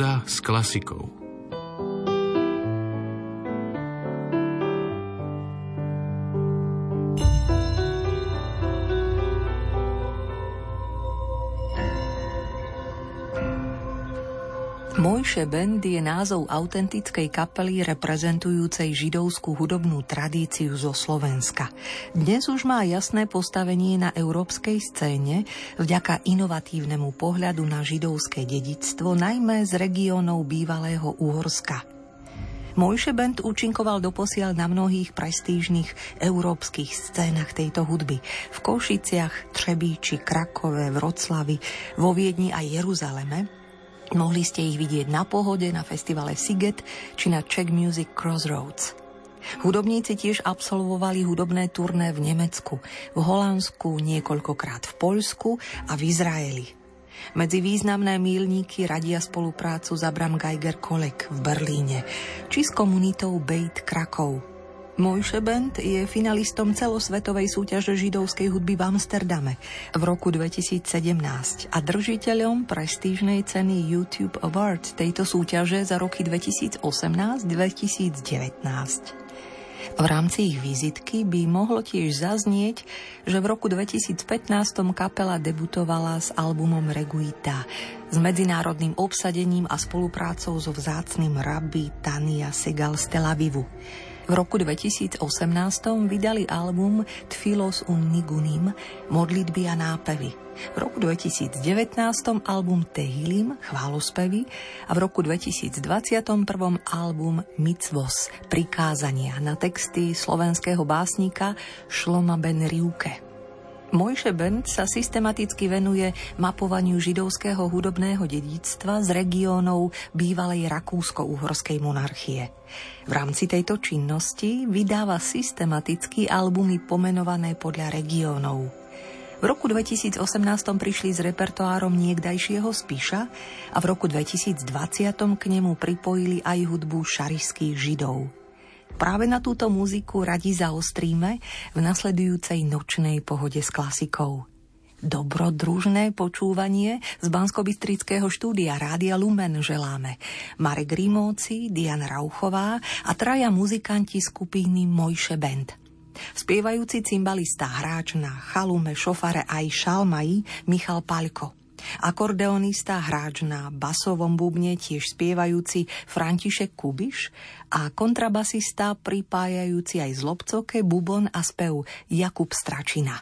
Pohoda s klasikou. Mojše Band je názov autentickej kapely reprezentujúcej židovskú hudobnú tradíciu zo Slovenska. Dnes už má jasné postavenie na európskej scéne vďaka inovatívnemu pohľadu na židovské dedictvo, najmä z regiónov bývalého Uhorska. Mojše Band účinkoval doposiaľ na mnohých prestížnych európskych scénach tejto hudby. V Košiciach, Třebíči, Krakove, Vroclavi, vo Viedni a Jeruzaleme Mohli ste ich vidieť na pohode, na festivale Siget či na Czech Music Crossroads. Hudobníci tiež absolvovali hudobné turné v Nemecku, v Holandsku, niekoľkokrát v Poľsku a v Izraeli. Medzi významné mílníky radia spoluprácu s Abram Geiger Kolek v Berlíne či s komunitou Beit Krakov – Mojše Band je finalistom celosvetovej súťaže židovskej hudby v Amsterdame v roku 2017 a držiteľom prestížnej ceny YouTube Award tejto súťaže za roky 2018-2019. V rámci ich vizitky by mohlo tiež zaznieť, že v roku 2015 kapela debutovala s albumom Reguita s medzinárodným obsadením a spoluprácou so vzácným rabbi Tania Segal z Tel Avivu. V roku 2018 vydali album Tfilos un Nigunim, modlitby a nápevy. V roku 2019 album Tehilim, chválospevy a v roku 2021 album Mitzvos, prikázania na texty slovenského básnika Šloma Ben Riuke. Mojše Band sa systematicky venuje mapovaniu židovského hudobného dedíctva z regiónov bývalej Rakúsko-Uhorskej monarchie. V rámci tejto činnosti vydáva systematicky albumy pomenované podľa regiónov. V roku 2018 prišli s repertoárom niekdajšieho Spiša a v roku 2020 k nemu pripojili aj hudbu šarišských židov. Práve na túto muziku radi zaostríme v nasledujúcej nočnej pohode s klasikou. Dobrodružné počúvanie z Banskobistrického štúdia Rádia Lumen želáme Marek Rimóci, Diana Rauchová a traja muzikanti skupiny Mojše Band. Spievajúci cymbalista, hráč na chalume, šofare aj šalmaji Michal Paľko – Akordeonista, hráč na basovom bubne, tiež spievajúci František Kubiš a kontrabasista pripájajúci aj zlobcoke, bubon a spev Jakub Stračina.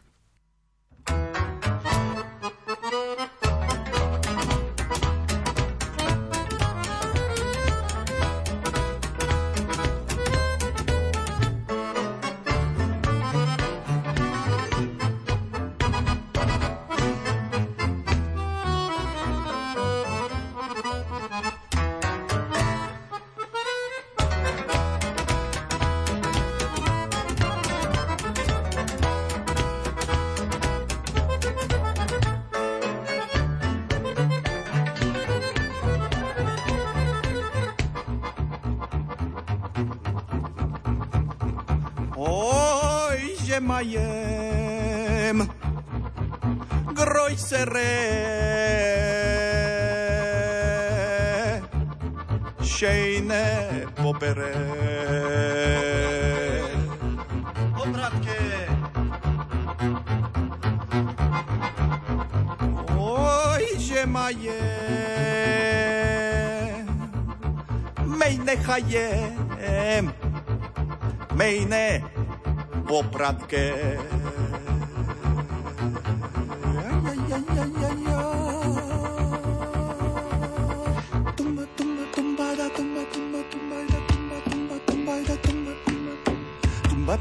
Mayem groisere Shane popere Obratke. Oj, že maje Mejne chajem Mejne popratke.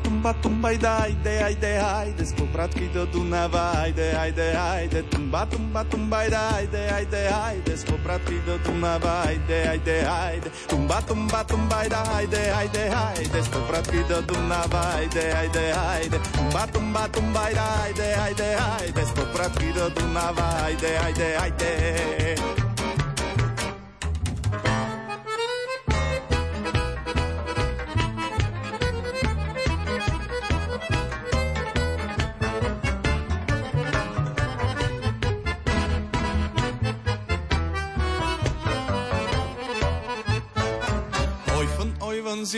tumba, tumba, ajde, ajde, ajde, ajde, s popratky do Dunava, ajde, ajde, ajde, tumba, tumba, tumba, ajde, ajde, ajde, ajde, s popratky do Dunava, ajde, ajde, ajde, tumba, tumba, tumba, ajde, ajde, ajde, ajde, s popratky do Dunava, ajde, ajde, ajde, tumba, tumba, tumba, ajde, ajde, ajde, ajde, s popratky do Dunava, ajde, ajde, ajde.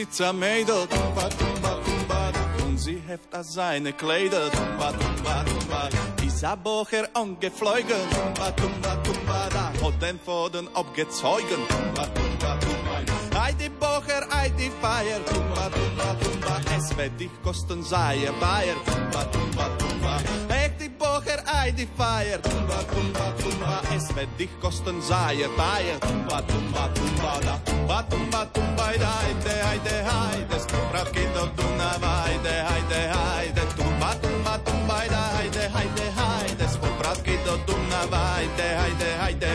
Sitzer Mädel, tumba, tumba, tumba, und sie heft a seine Kleider, tumba, tumba, tumba. Isa Bocher angeflogen, tumba, tumba, tumba, da hat den Foden abgezeugen, tumba, tumba, tumba. Ei die Bocher, ei die Feier, tumba, tumba, tumba, es wird dich kosten Seier, Bayer, tumba, tumba, tumba. Ei die Feier, tumba, tumba, tumba, es wird dich kosten Seier, Bayer, tumba, tumba, tumba, da, tumba, tumba, tumba, da, heide, heide, heide, stopratky do Dunava, heide, heide, heide, tumba, tumba, tumba, da, heide, heide, heide, stopratky do Dunava, heide, heide, heide, heide,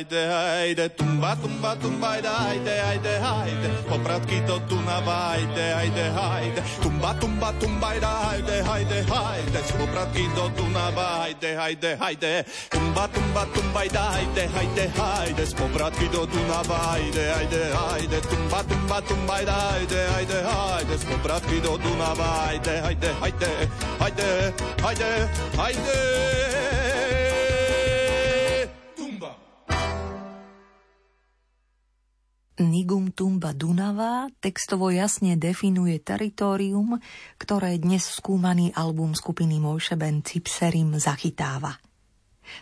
hajde, hajde, tumba, tumba, tumba, hajde, hajde, hajde, hajde, popratky do Dunava, hajde, hajde, hajde, tumba, tumba, tumba, hajde, hajde, hajde, z popratky do Dunava, hajde, hajde, hajde, tumba, tumba, tumba, hajde, hajde, hajde, z popratky do Dunava, hajde, hajde, hajde, tumba, tumba, tumba, hajde, hajde, hajde, z popratky do Dunava, hajde, hajde, hajde, hajde, hajde, hajde. Tumba. Nigum Tumba Dunava textovo jasne definuje teritorium, ktoré dnes skúmaný album skupiny Mojšeben Cipserim zachytáva.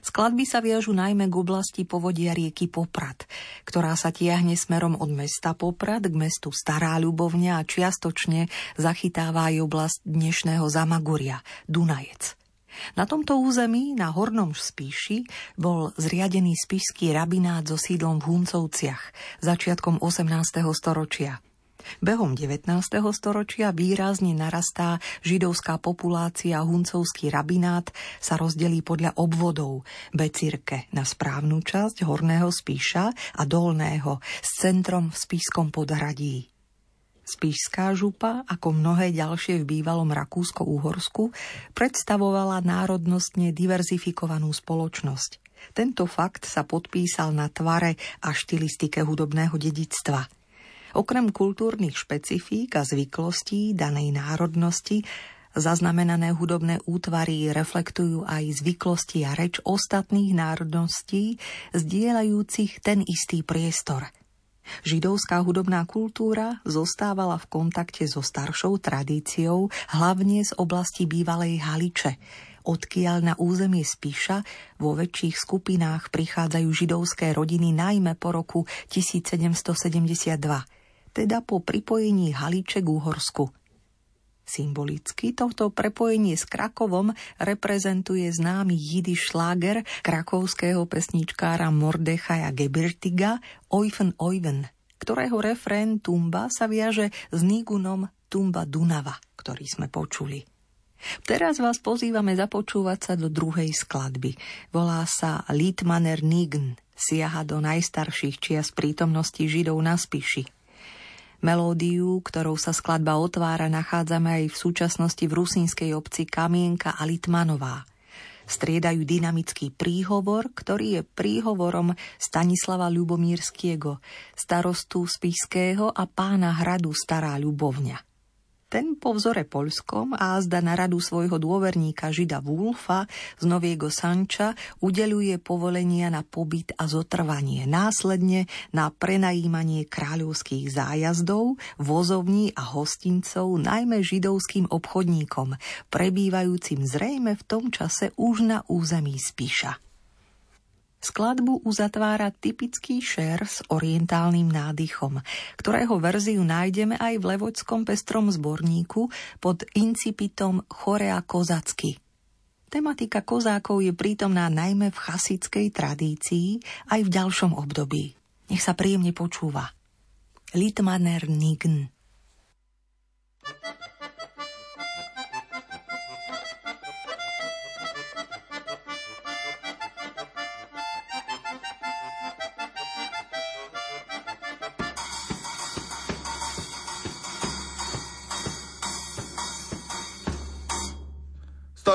Skladby sa viažu najmä k oblasti povodia rieky Poprad, ktorá sa tiahne smerom od mesta Poprad k mestu Stará Ľubovňa a čiastočne zachytáva aj oblasť dnešného Zamaguria, Dunajec. Na tomto území, na Hornom Spíši, bol zriadený spišský rabinát so sídlom v Huncovciach začiatkom 18. storočia – Behom 19. storočia výrazne narastá židovská populácia huncovský rabinát sa rozdelí podľa obvodov Becirke na správnu časť Horného Spíša a Dolného s centrom v Spískom podhradí. Spíšská župa, ako mnohé ďalšie v bývalom Rakúsko-Úhorsku, predstavovala národnostne diverzifikovanú spoločnosť. Tento fakt sa podpísal na tvare a štilistike hudobného dedictva – Okrem kultúrnych špecifík a zvyklostí danej národnosti Zaznamenané hudobné útvary reflektujú aj zvyklosti a reč ostatných národností, zdieľajúcich ten istý priestor. Židovská hudobná kultúra zostávala v kontakte so staršou tradíciou, hlavne z oblasti bývalej Haliče, odkiaľ na územie Spíša vo väčších skupinách prichádzajú židovské rodiny najmä po roku 1772 teda po pripojení Haliče k Úhorsku. Symbolicky tohto prepojenie s Krakovom reprezentuje známy jidiš šláger krakovského pesničkára Mordechaja Gebirtiga Oifen Oiven, ktorého refrén Tumba sa viaže s Nigunom Tumba Dunava, ktorý sme počuli. Teraz vás pozývame započúvať sa do druhej skladby. Volá sa Litmaner Nign, siaha do najstarších čias prítomnosti Židov na Spiši. Melódiu, ktorou sa skladba otvára, nachádzame aj v súčasnosti v rusínskej obci Kamienka a Litmanová. Striedajú dynamický príhovor, ktorý je príhovorom Stanislava Ľubomírského, starostu Spišského a pána hradu Stará Ľubovňa. Ten po vzore poľskom a zda na radu svojho dôverníka žida Wulfa z Noviego Sanča udeluje povolenia na pobyt a zotrvanie, následne na prenajímanie kráľovských zájazdov, vozovní a hostincov najmä židovským obchodníkom, prebývajúcim zrejme v tom čase už na území Spíša. Skladbu uzatvára typický šer s orientálnym nádychom, ktorého verziu nájdeme aj v Levoďskom pestrom zborníku pod incipitom Chorea kozacky. Tematika kozákov je prítomná najmä v chasickej tradícii aj v ďalšom období. Nech sa príjemne počúva. Litmaner Nign. thank you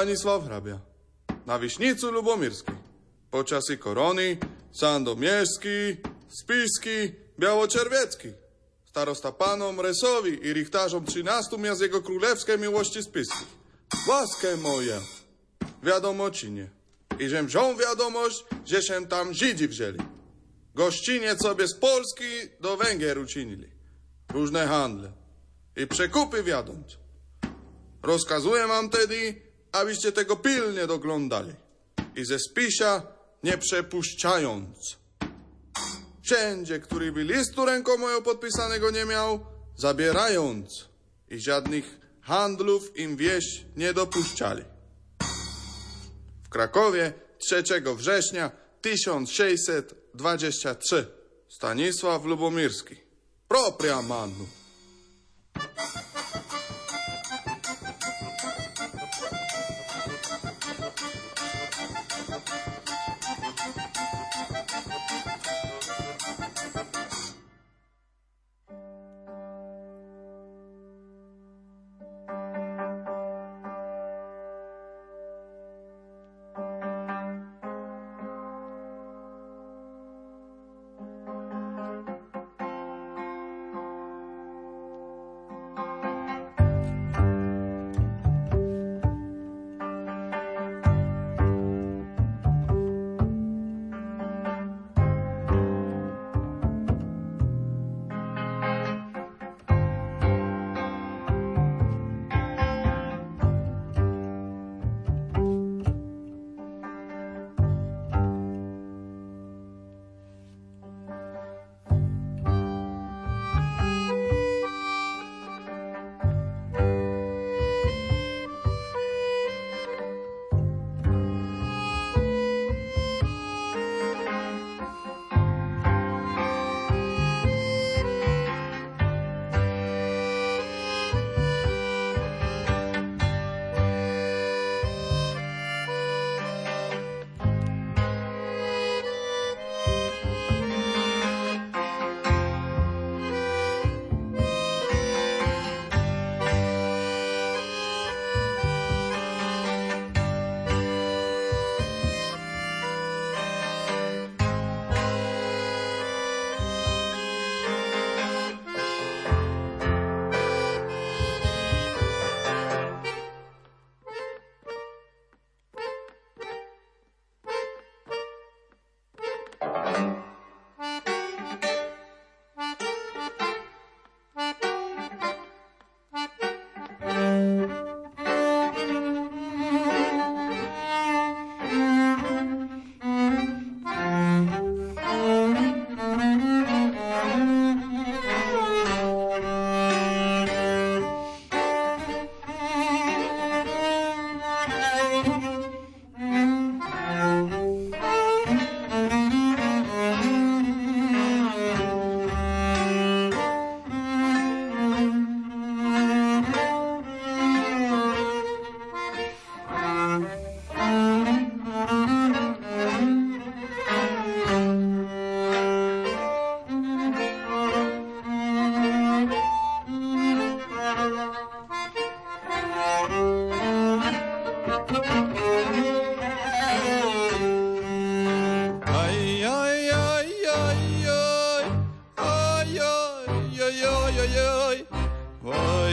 Stanislav Hrabia. Na Višnicu Lubomirsky. Počasí korony, Sandomierski, Spišski, Białoczerwiecki. Starosta panom Resowi i richtarzom trzynastym z jego królewskiej miłości spisky. Łaskę moja, wiadomo ci nie. I żem wziął wiadomość, że się tam Żydzi wzięli. Gościnie sobie z Polski do Węgier uczynili. Różne handle. I przekupy wiadąc. Rozkazuję wam tedy, abyście tego pilnie doglądali i ze spisia nie przepuszczając. Wszędzie, który by listu ręką moją podpisanego nie miał, zabierając i żadnych handlów im wieś nie dopuszczali. W Krakowie 3 września 1623 Stanisław Lubomirski. Propria manu.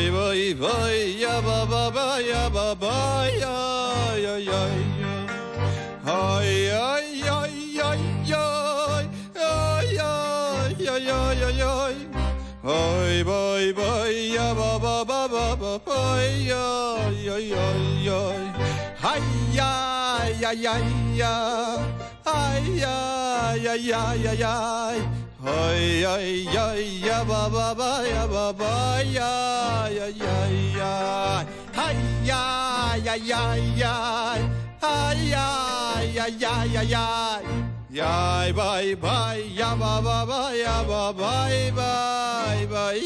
Oj, oj, oj, ja ba ba ba, ja ba ba, ja, ja, ja, ja. Oj, oj, oj, oj, oj, oj, oj, oj, oj, oj, oj. Oj, boj, boj, ja ba ba ba ba ba, boj, oj, oj, oj, oj. Haj, ja, ja, ja, ja. Aj, ja, ja, ja, ja, ja. Ay, ay, ay, ya ba Ay, ya ya ya Ay, ya. Ya ya ya ya. Bye bye ya ba bye bye.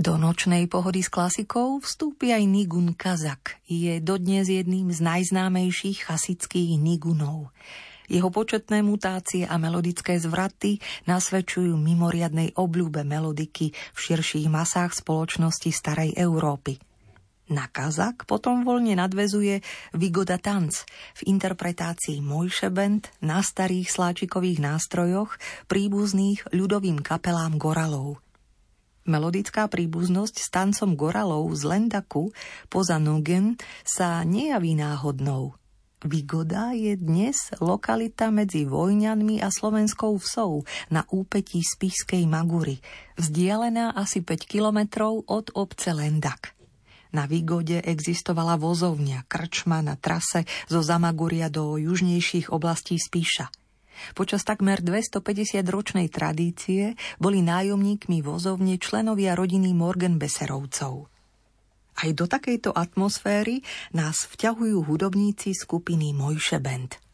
Do nočnej pohody s klasikou vstúpi aj Nigun Kazak. Je dodnes jedným z najznámejších chasických Nigunov. Jeho početné mutácie a melodické zvraty nasvedčujú mimoriadnej obľúbe melodiky v širších masách spoločnosti starej Európy. Na kazak potom voľne nadvezuje Vigoda Tanc v interpretácii Mojše Band na starých sláčikových nástrojoch príbuzných ľudovým kapelám Goralov – Melodická príbuznosť s tancom goralov z Lendaku poza Nogen sa nejaví náhodnou. Vigoda je dnes lokalita medzi Vojňanmi a Slovenskou vsou na úpetí Spišskej Magury, vzdialená asi 5 kilometrov od obce Lendak. Na Vigode existovala vozovňa, krčma na trase zo Zamaguria do južnejších oblastí Spíša – Počas takmer 250-ročnej tradície boli nájomníkmi vozovne členovia rodiny Morgan Beserovcov. Aj do takejto atmosféry nás vťahujú hudobníci skupiny Mojše Band.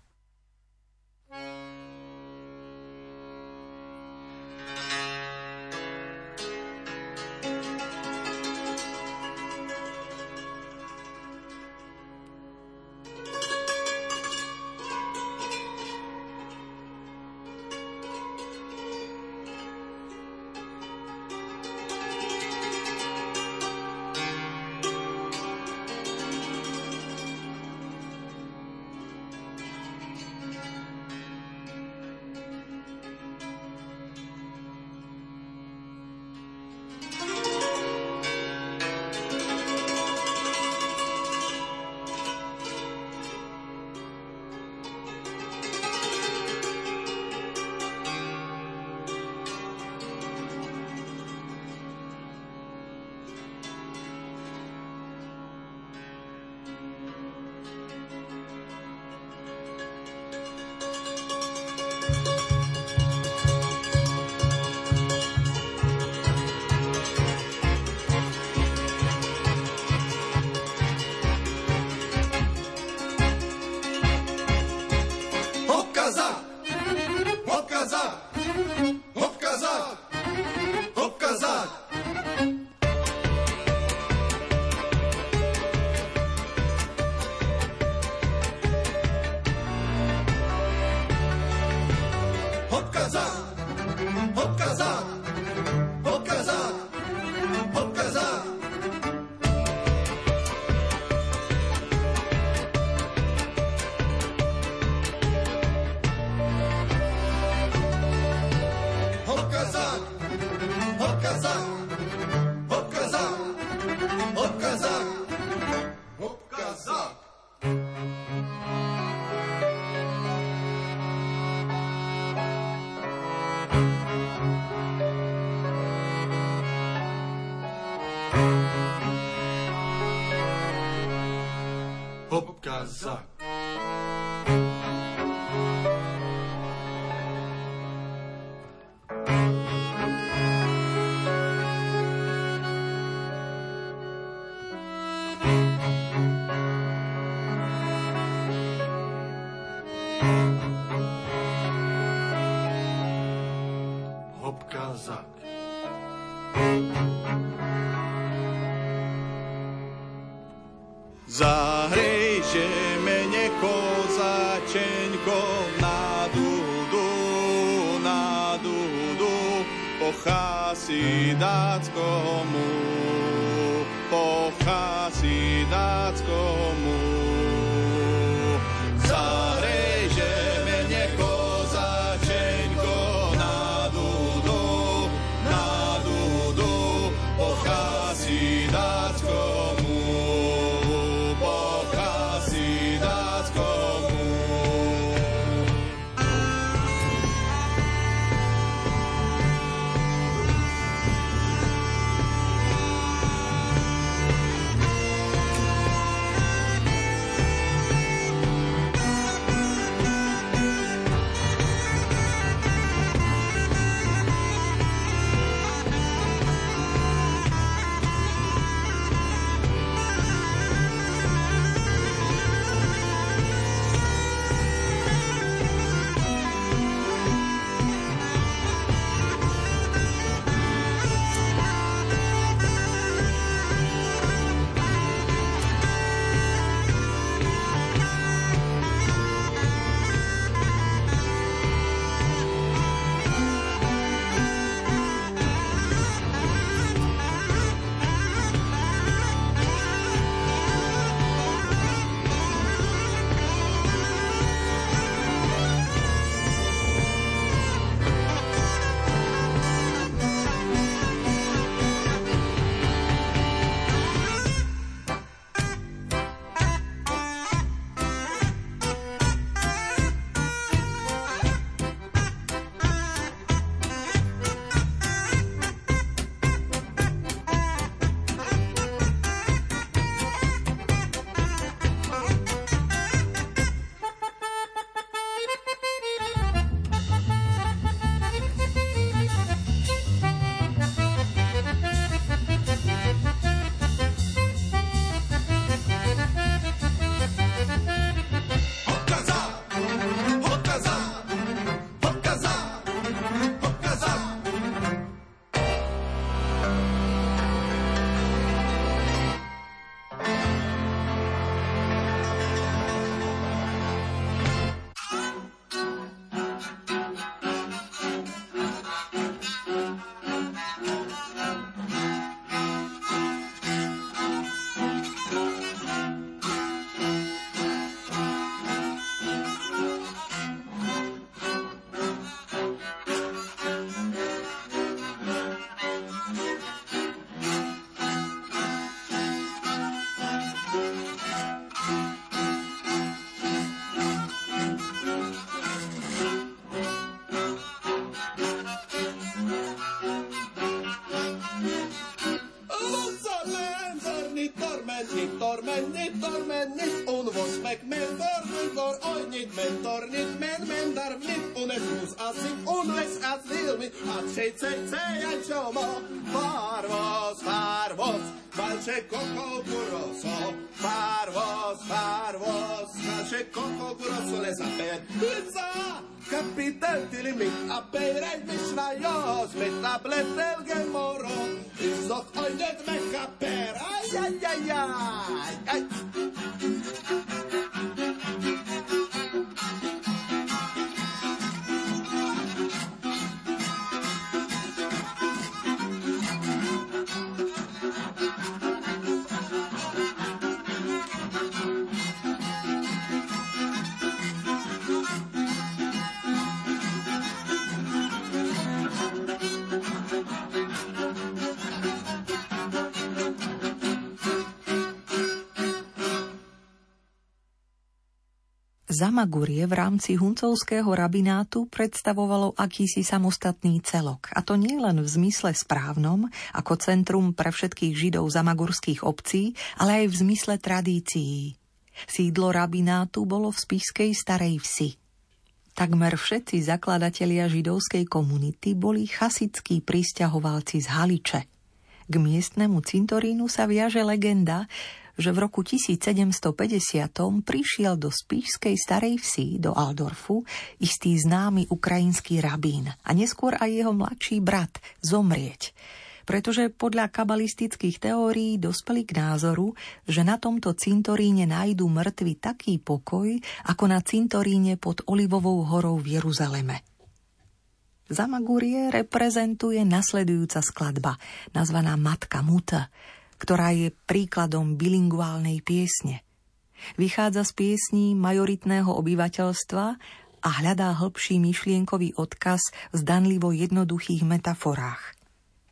does suck. ti Seiseanchomo, parvos, parvos, calce coco grosso, parvos, parvos, calce coco grosso le sapet. Pizza, capitan tilimit, apeirei mishnayos, mit tablet elgen Zamagurie v rámci huncovského rabinátu predstavovalo akýsi samostatný celok. A to nie len v zmysle správnom, ako centrum pre všetkých židov zamagurských obcí, ale aj v zmysle tradícií. Sídlo rabinátu bolo v spišskej starej vsi. Takmer všetci zakladatelia židovskej komunity boli chasickí pristahovalci z Haliče. K miestnemu cintorínu sa viaže legenda, že v roku 1750 prišiel do Spišskej starej vsi, do Aldorfu, istý známy ukrajinský rabín a neskôr aj jeho mladší brat zomrieť pretože podľa kabalistických teórií dospeli k názoru, že na tomto cintoríne nájdú mŕtvy taký pokoj, ako na cintoríne pod Olivovou horou v Jeruzaleme. Zamagurie reprezentuje nasledujúca skladba, nazvaná Matka Muta, ktorá je príkladom bilinguálnej piesne. Vychádza z piesní majoritného obyvateľstva a hľadá hĺbší myšlienkový odkaz v zdanlivo jednoduchých metaforách.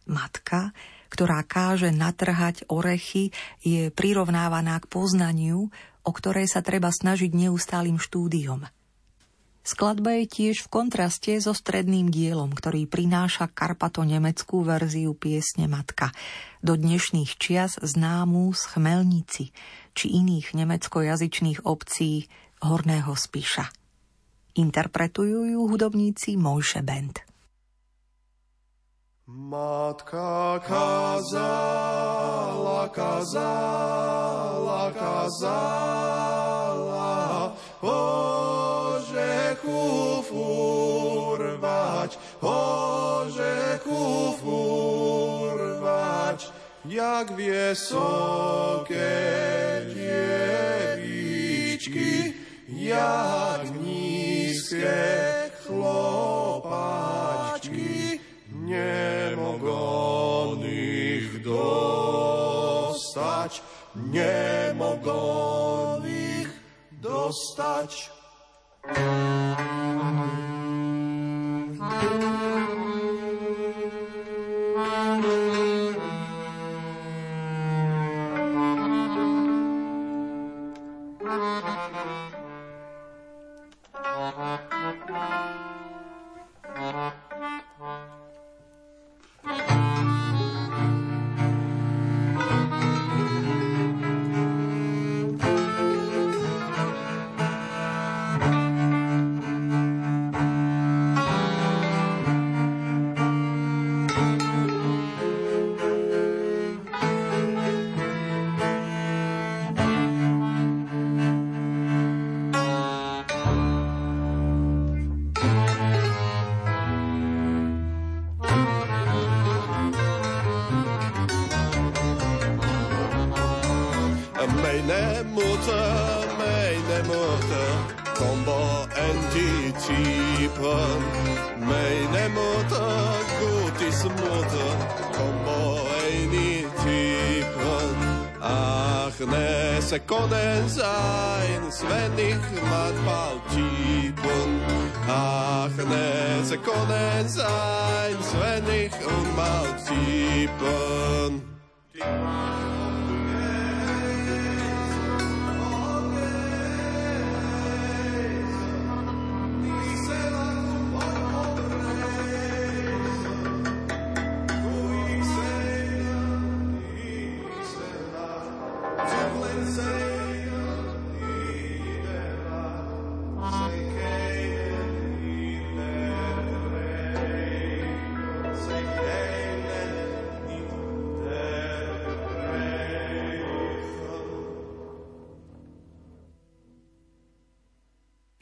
Matka, ktorá káže natrhať orechy, je prirovnávaná k poznaniu, o ktoré sa treba snažiť neustálým štúdiom. Skladba je tiež v kontraste so stredným dielom, ktorý prináša karpato-nemeckú verziu piesne Matka, do dnešných čias známu z Chmelnici či iných nemeckojazyčných obcí Horného Spíša. Interpretujú ju hudobníci Mojše Band. Matka kazala, kazala, kazala, furvať, ožechu furvať, jak vysoké dievičky, jak nízke chlopačky, nemogą ich dostać, nie mogą ich dostać. Se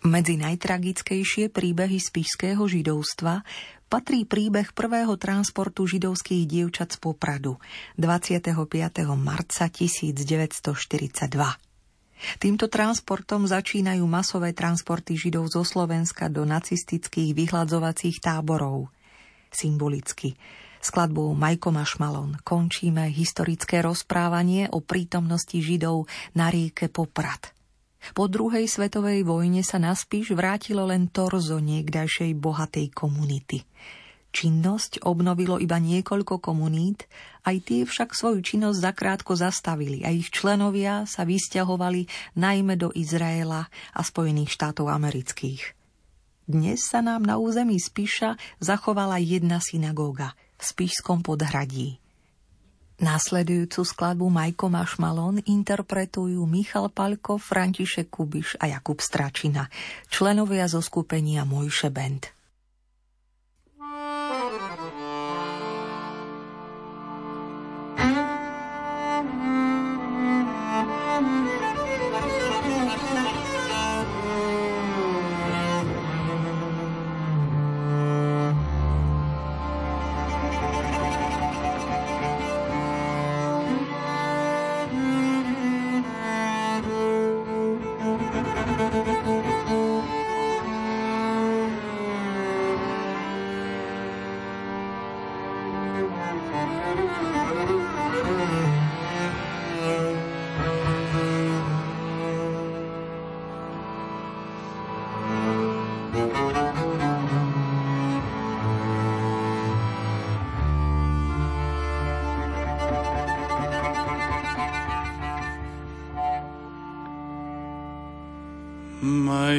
Medzi najtragickejšie príbehy spišského židovstva patrí príbeh prvého transportu židovských dievčat z Popradu 25. marca 1942. Týmto transportom začínajú masové transporty Židov zo Slovenska do nacistických vyhľadzovacích táborov. Symbolicky skladbou Majko Mašmalon končíme historické rozprávanie o prítomnosti Židov na rieke Poprad – po druhej svetovej vojne sa na Spíš vrátilo len torzo niekdajšej bohatej komunity. Činnosť obnovilo iba niekoľko komunít, aj tie však svoju činnosť zakrátko zastavili a ich členovia sa vysťahovali najmä do Izraela a Spojených štátov amerických. Dnes sa nám na území Spíša zachovala jedna synagóga v Spíšskom podhradí. Následujúcu skladbu Majko Mašmalon interpretujú Michal Palko, František Kubiš a Jakub Stračina, členovia zo skupenia Mojše Band.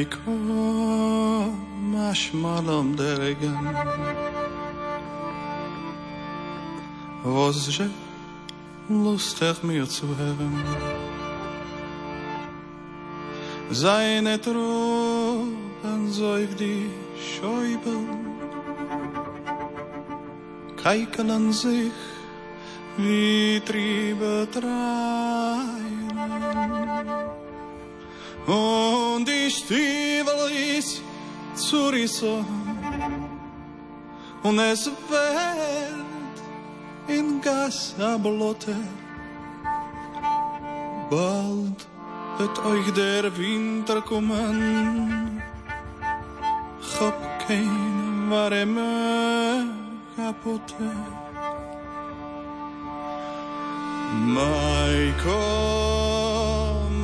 Majko, máš malom delegan. Was je lustig mir zu hören. Seine Truppen säuft die Scheiben, keikeln sich wie Triebe. Ist zurissen und es wird in Gassa blotte. Bald wird euch der Winter kommen, hab kein warme kaputte. Majko,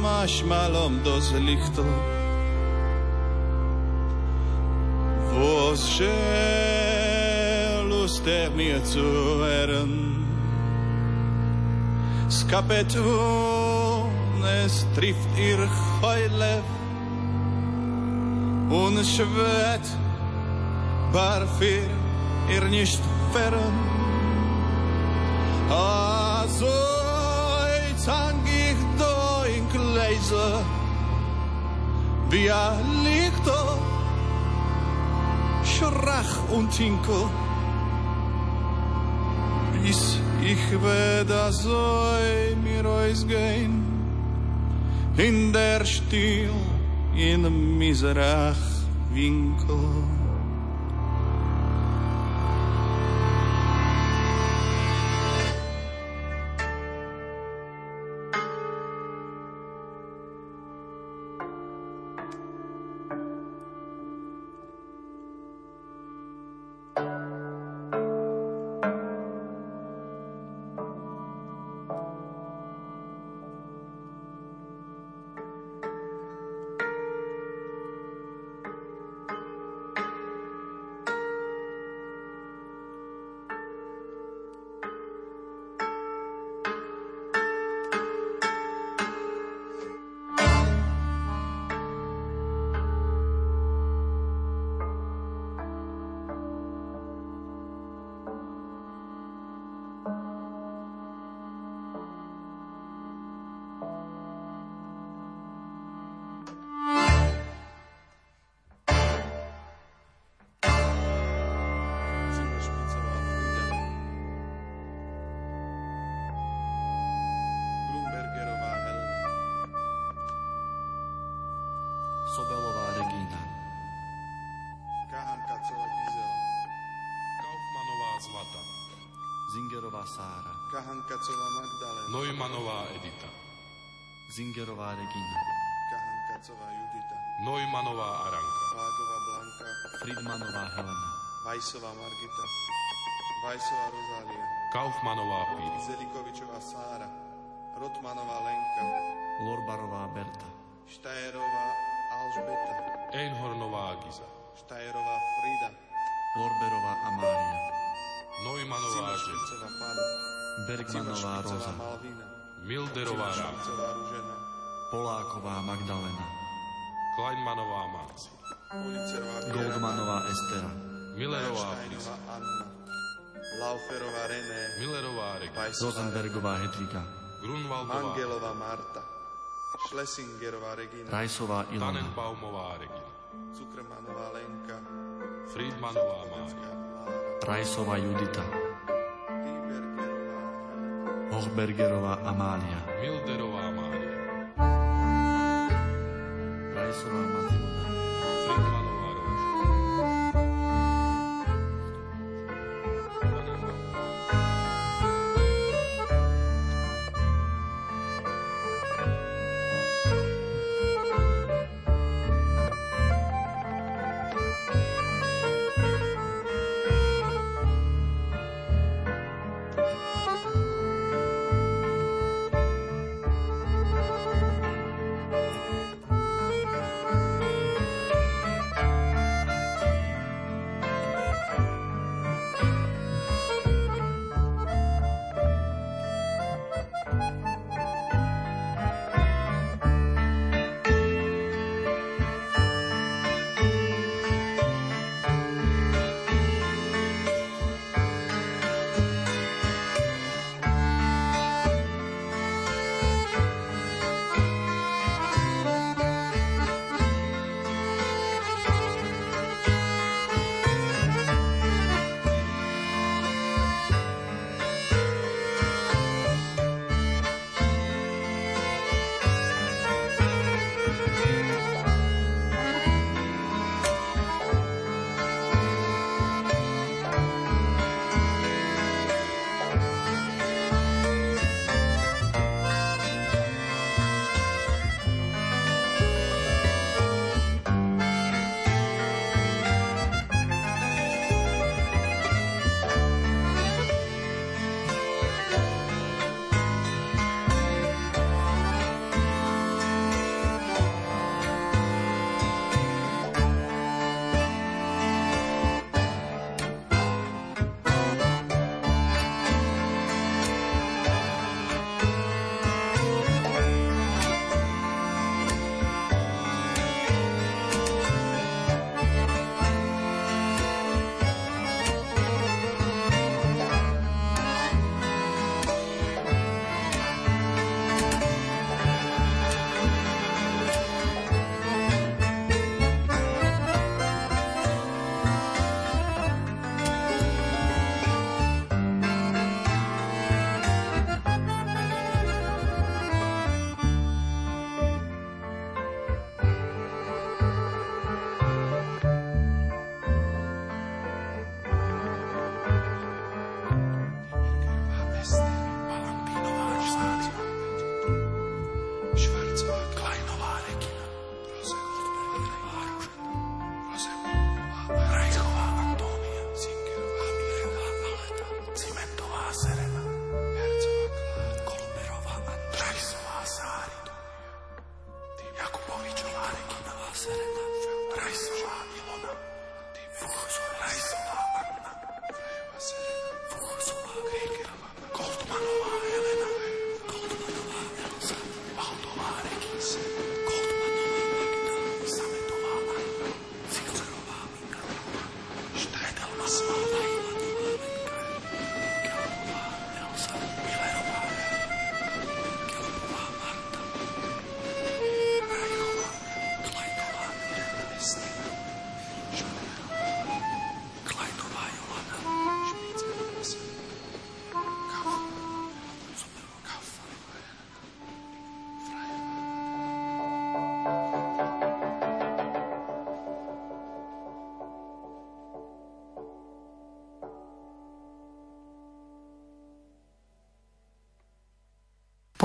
masz malom do zlichto, was lustig mir zu hören. Skapetun, es trifft ihr Heule und es schwert, bar für ihr nicht fern. Also, hang ich da in Gläser, wie ein Lichter, schrach und tinkel, bis ich werde so mir ausgehen, in der Stil, in Miserach Winkel. Vajsová Margita. Vajsová Rozália. Kaufmanová Pír. Zelikovičová Sára. Rotmanová Lenka. Lorbarová Berta. Štajerová Alžbeta. Einhornová Giza. Štajerová Frida. Lorberová Amália. Neumannová Žena. Bergmanová Roza. Malvina. Milderová Ružena. Poláková Magdalena. Kleinmanová Marci. Policerová Kiera. Goldmanová Estera. Millerová. Anna. Lauferová René. Millerová Regina. Weissová Rosenbergová Hedviga. Grunwaldová. Mangelová Marta. Schlessingerová Regina. Rajsová Ilona. Tannenbaumová Regina. Cukrmanová Lenka. Friedmanová Mária. Rajsová Judita. Hochbergerová Amália. Milderová Mária. Rajsová Matilda.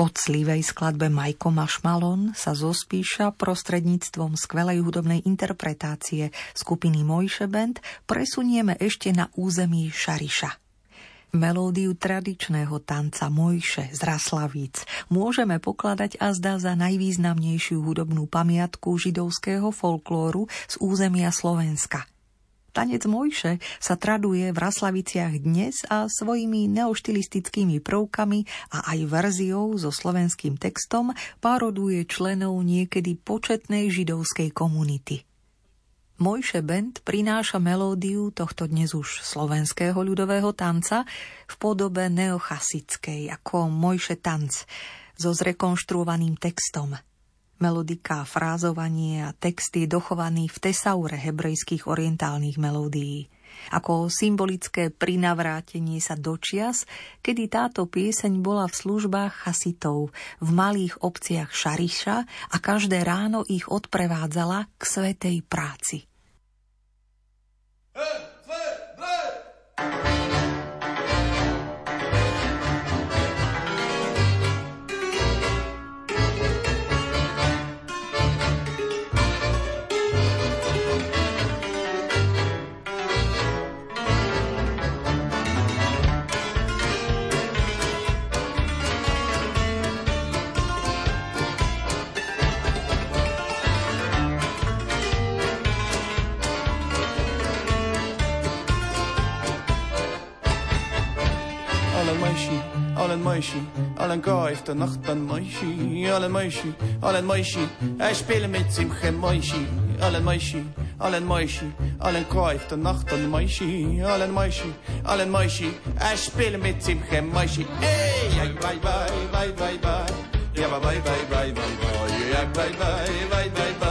Po clivej skladbe Majko Mašmalon sa zospíša prostredníctvom skvelej hudobnej interpretácie skupiny Mojše Band presunieme ešte na území Šariša. Melódiu tradičného tanca Mojše z Raslavíc môžeme pokladať a zdá za najvýznamnejšiu hudobnú pamiatku židovského folklóru z územia Slovenska – Tanec Mojše sa traduje v Raslaviciach dnes a svojimi neoštilistickými prvkami a aj verziou so slovenským textom paroduje členov niekedy početnej židovskej komunity. Mojše Band prináša melódiu tohto dnes už slovenského ľudového tanca v podobe neochasickej ako Mojše tanc so zrekonštruovaným textom – Melodika, frázovanie a texty dochovaný v tesaure hebrejských orientálnych melódií. Ako symbolické prinavrátenie sa do čias, kedy táto pieseň bola v službách chasitov v malých obciach Šariša a každé ráno ich odprevádzala k svetej práci. Hey! Olen meisje, olen kaif de nacht ben meisje, olen meisje, olen meisje, hij spelen met Simchem meisje, olen meisje, olen meisje, olen kaif de nacht ben meisje, olen meisje,alen meisje, hij spelen met Simchem meisje, hey, bye bye, bye bye bye, ja bye bye bye bye bye, ja bye bye bye bye bye,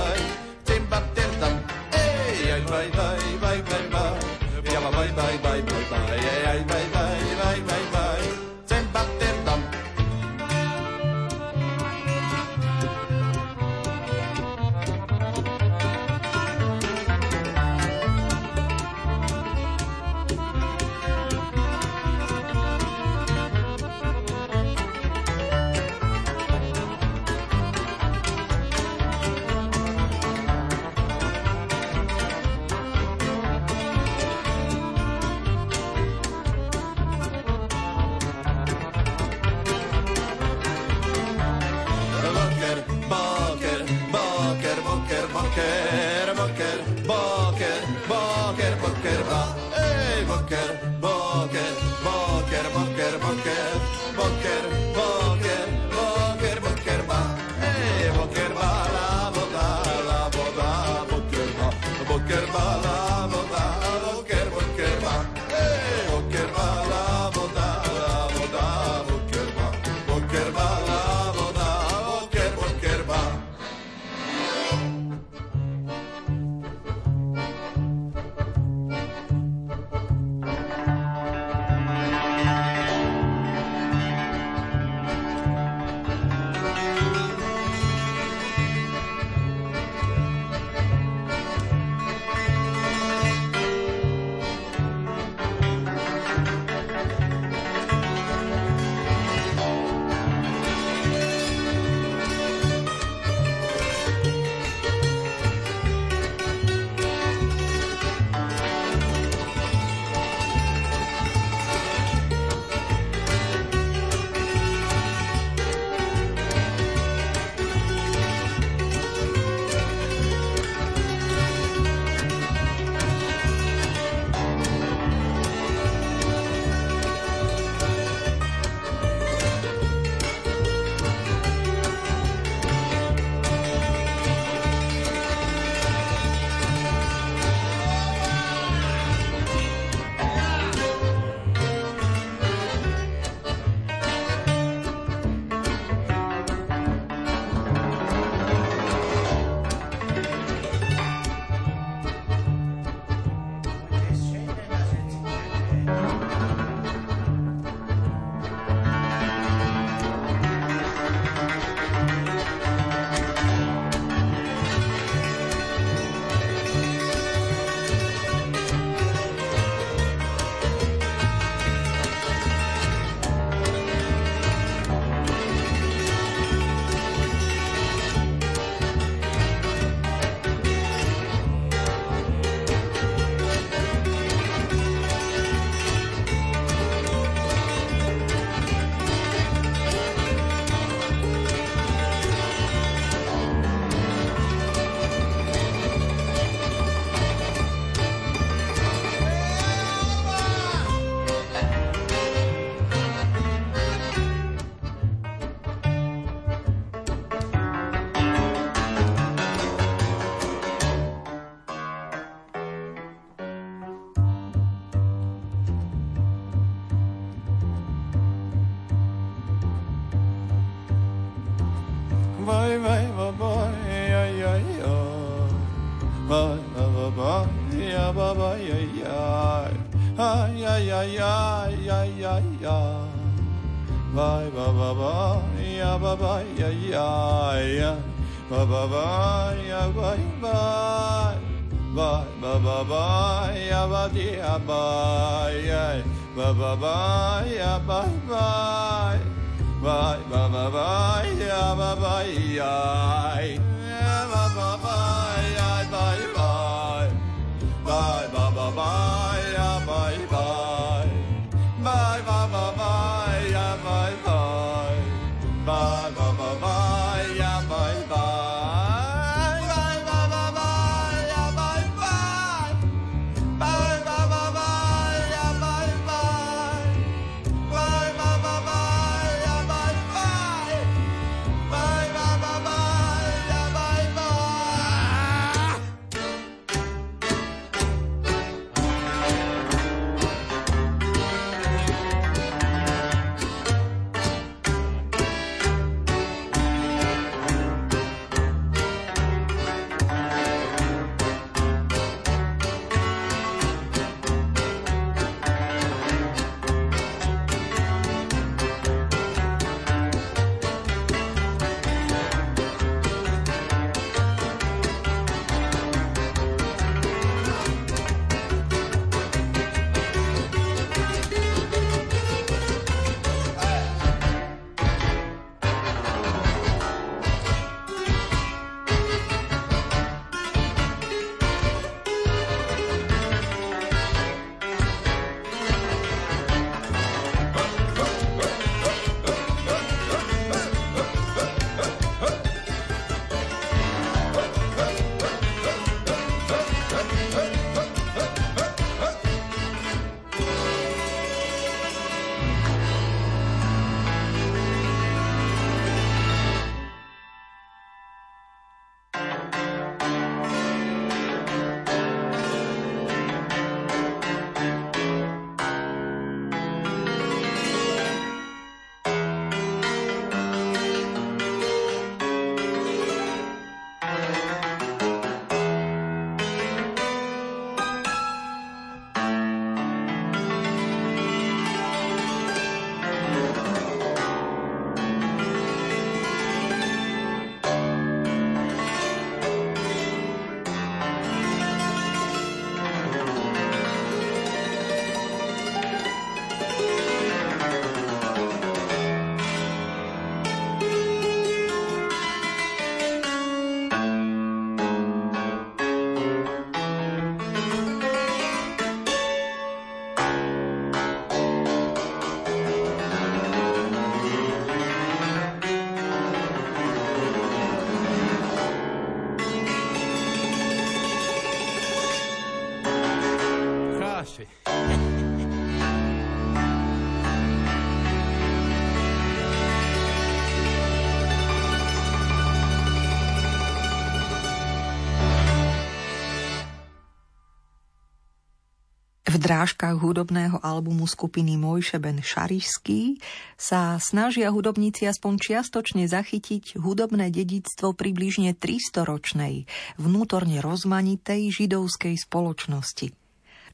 V drážkach hudobného albumu skupiny Mojše Ben Šarišský sa snažia hudobníci aspoň čiastočne zachytiť hudobné dedictvo približne 300-ročnej, vnútorne rozmanitej židovskej spoločnosti.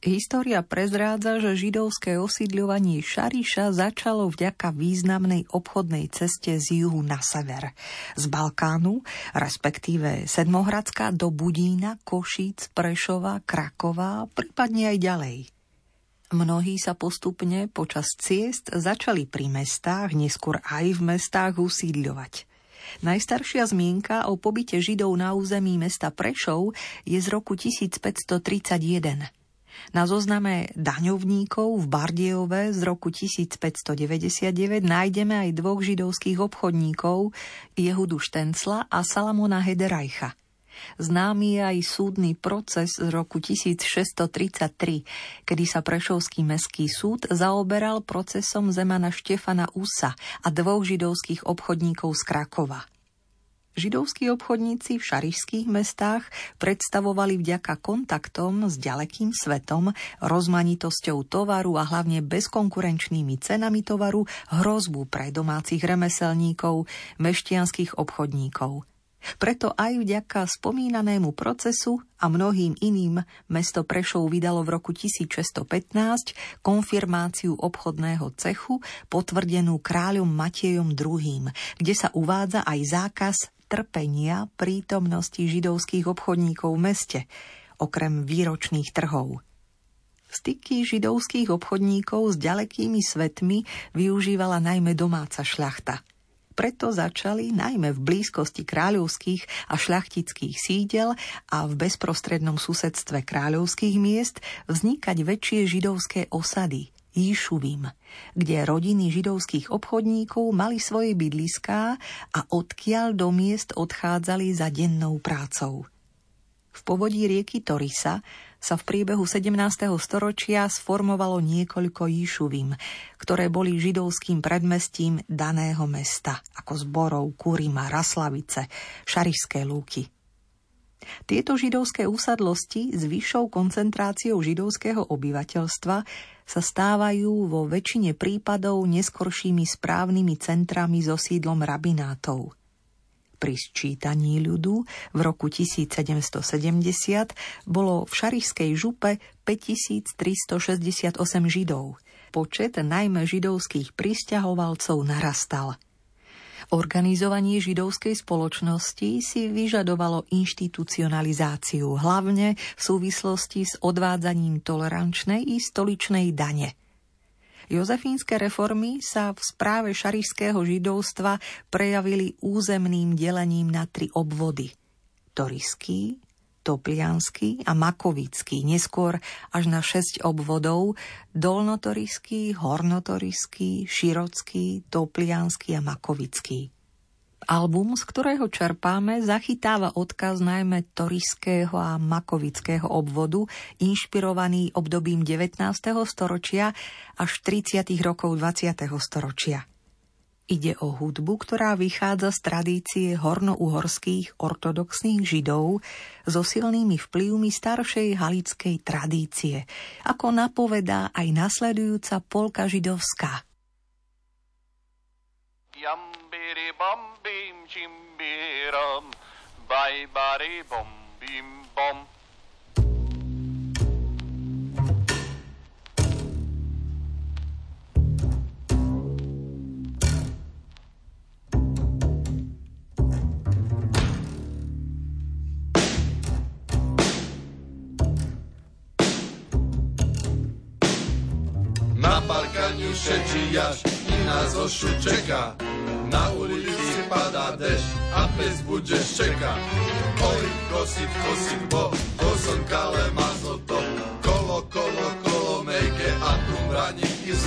História prezrádza, že židovské osídľovanie Šariša začalo vďaka významnej obchodnej ceste z juhu na sever. Z Balkánu, respektíve Sedmohradská do Budína, Košíc, Prešova, Krakova, prípadne aj ďalej. Mnohí sa postupne počas ciest začali pri mestách, neskôr aj v mestách usídľovať. Najstaršia zmienka o pobyte Židov na území mesta Prešov je z roku 1531. Na zozname daňovníkov v Bardiejove z roku 1599 nájdeme aj dvoch židovských obchodníkov, Jehudu Štencla a Salamona Hederajcha. Známy je aj súdny proces z roku 1633, kedy sa Prešovský meský súd zaoberal procesom Zemana Štefana Usa a dvoch židovských obchodníkov z Krakova. Židovskí obchodníci v šarišských mestách predstavovali vďaka kontaktom s ďalekým svetom, rozmanitosťou tovaru a hlavne bezkonkurenčnými cenami tovaru hrozbu pre domácich remeselníkov, meštianských obchodníkov. Preto aj vďaka spomínanému procesu a mnohým iným mesto Prešov vydalo v roku 1615 konfirmáciu obchodného cechu potvrdenú kráľom Matejom II, kde sa uvádza aj zákaz trpenia prítomnosti židovských obchodníkov v meste, okrem výročných trhov. Styky židovských obchodníkov s ďalekými svetmi využívala najmä domáca šľachta. Preto začali najmä v blízkosti kráľovských a šľachtických sídel a v bezprostrednom susedstve kráľovských miest vznikať väčšie židovské osady – Jíšuvím, kde rodiny židovských obchodníkov mali svoje bydliská a odkiaľ do miest odchádzali za dennou prácou. V povodí rieky Torisa sa v priebehu 17. storočia sformovalo niekoľko Jíšuvím, ktoré boli židovským predmestím daného mesta, ako zborov, Kurima, Raslavice, Šarišské lúky. Tieto židovské úsadlosti s vyššou koncentráciou židovského obyvateľstva sa stávajú vo väčšine prípadov neskoršími správnymi centrami so sídlom rabinátov. Pri sčítaní ľudu v roku 1770 bolo v Šarišskej župe 5368 židov. Počet najmä židovských pristahovalcov narastal – Organizovanie židovskej spoločnosti si vyžadovalo inštitucionalizáciu, hlavne v súvislosti s odvádzaním tolerančnej i stoličnej dane. Jozefínske reformy sa v správe šarišského židovstva prejavili územným delením na tri obvody. Toriský, Topliansky a Makovický, neskôr až na 6 obvodov, Dolnotoriský, Hornotoriský, Širocký, Topliansky a Makovický. Album, z ktorého čerpáme, zachytáva odkaz najmä toriského a makovického obvodu, inšpirovaný obdobím 19. storočia až 30. rokov 20. storočia. Ide o hudbu, ktorá vychádza z tradície hornouhorských ortodoxných židov so silnými vplyvmi staršej halickej tradície, ako napovedá aj nasledujúca polka židovská. Jambiri bambim čimbiram, bajbari bombim bom. parkaniu šečí jaž i na zošu čeká. Na ulici padá dešť a pes bude čeká. Oj, kosiť, kosiť, bo, to som kale mazo to. Kolo, kolo, kolo, mejke a tu mrani i z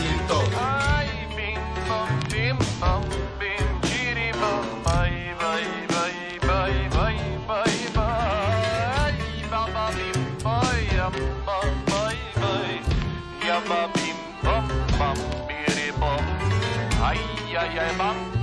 ay, ay,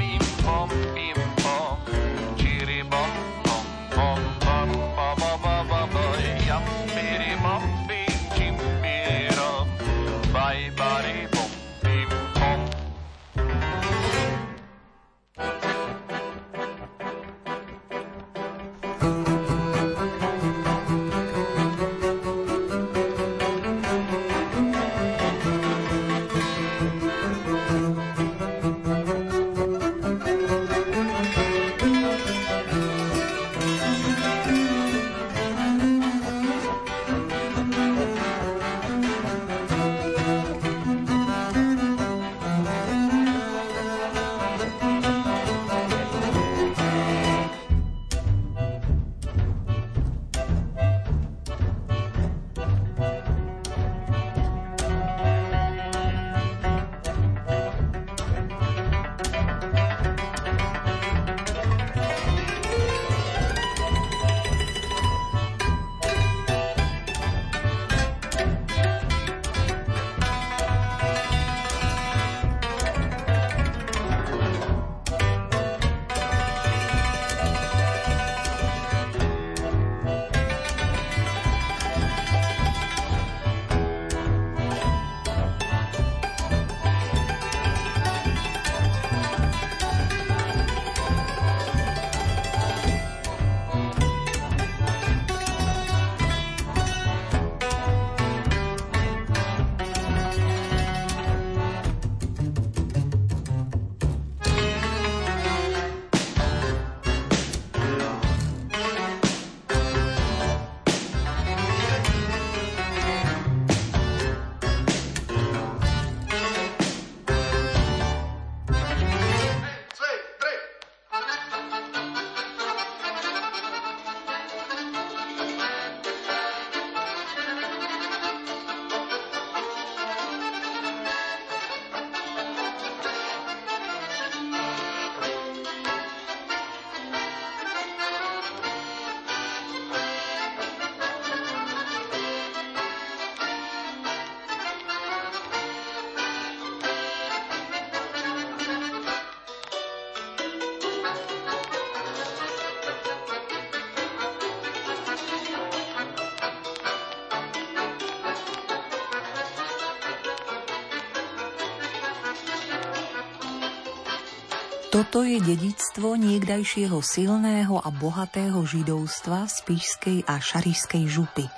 Toto je dedictvo niekdajšieho silného a bohatého židovstva z Píšskej a Šarišskej župy.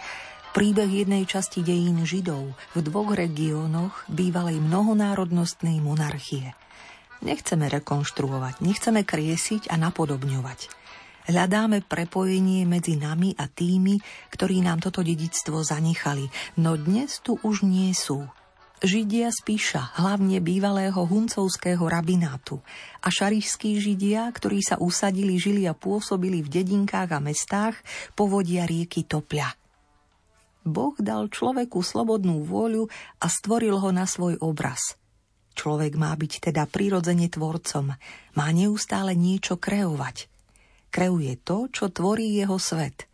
Príbeh jednej časti dejín Židov v dvoch regiónoch bývalej mnohonárodnostnej monarchie. Nechceme rekonštruovať, nechceme kriesiť a napodobňovať. Hľadáme prepojenie medzi nami a tými, ktorí nám toto dedictvo zanechali, no dnes tu už nie sú. Židia z Píša, hlavne bývalého huncovského rabinátu a šarišskí Židia, ktorí sa usadili, žili a pôsobili v dedinkách a mestách povodia rieky Topľa. Boh dal človeku slobodnú vôľu a stvoril ho na svoj obraz. Človek má byť teda prirodzene tvorcom, má neustále niečo kreovať. Kreuje to, čo tvorí jeho svet –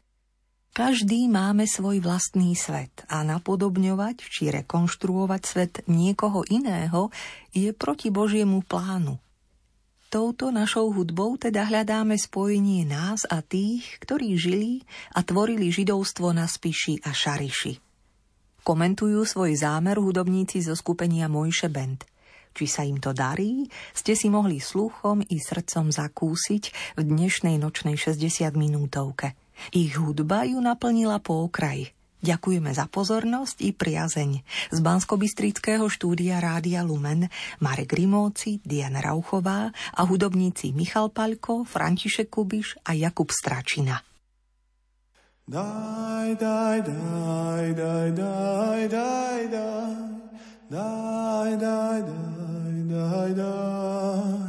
každý máme svoj vlastný svet a napodobňovať či rekonštruovať svet niekoho iného je proti Božiemu plánu. Touto našou hudbou teda hľadáme spojenie nás a tých, ktorí žili a tvorili židovstvo na Spiši a Šariši. Komentujú svoj zámer hudobníci zo skupenia Mojše Band. Či sa im to darí, ste si mohli sluchom i srdcom zakúsiť v dnešnej nočnej 60 minútovke. Ich hudba ju naplnila po okraji. Ďakujeme za pozornosť i priazeň. Z bansko štúdia Rádia Lumen Marek Rimóci, Diana Rauchová a hudobníci Michal Paľko, František Kubiš a Jakub Stračina. Daj, daj, daj, daj, daj, daj, daj, daj, daj, daj, daj, daj.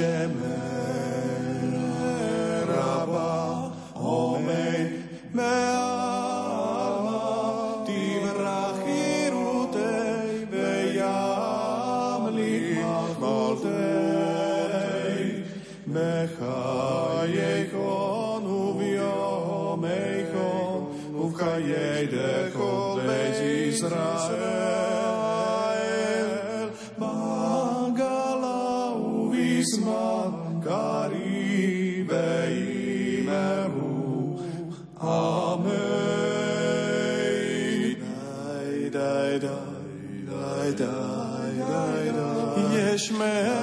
Shemer Rabba Omen Me'ava Tivrachiru Tei man.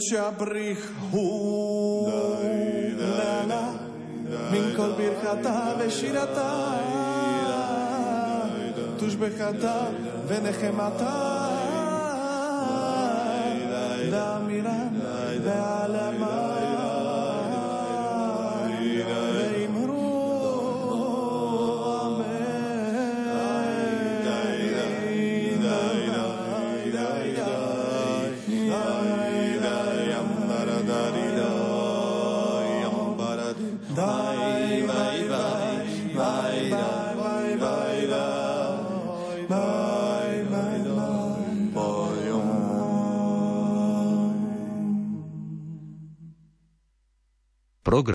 čabrich hu na na. min kol birchata veshirata tushbechata venechemata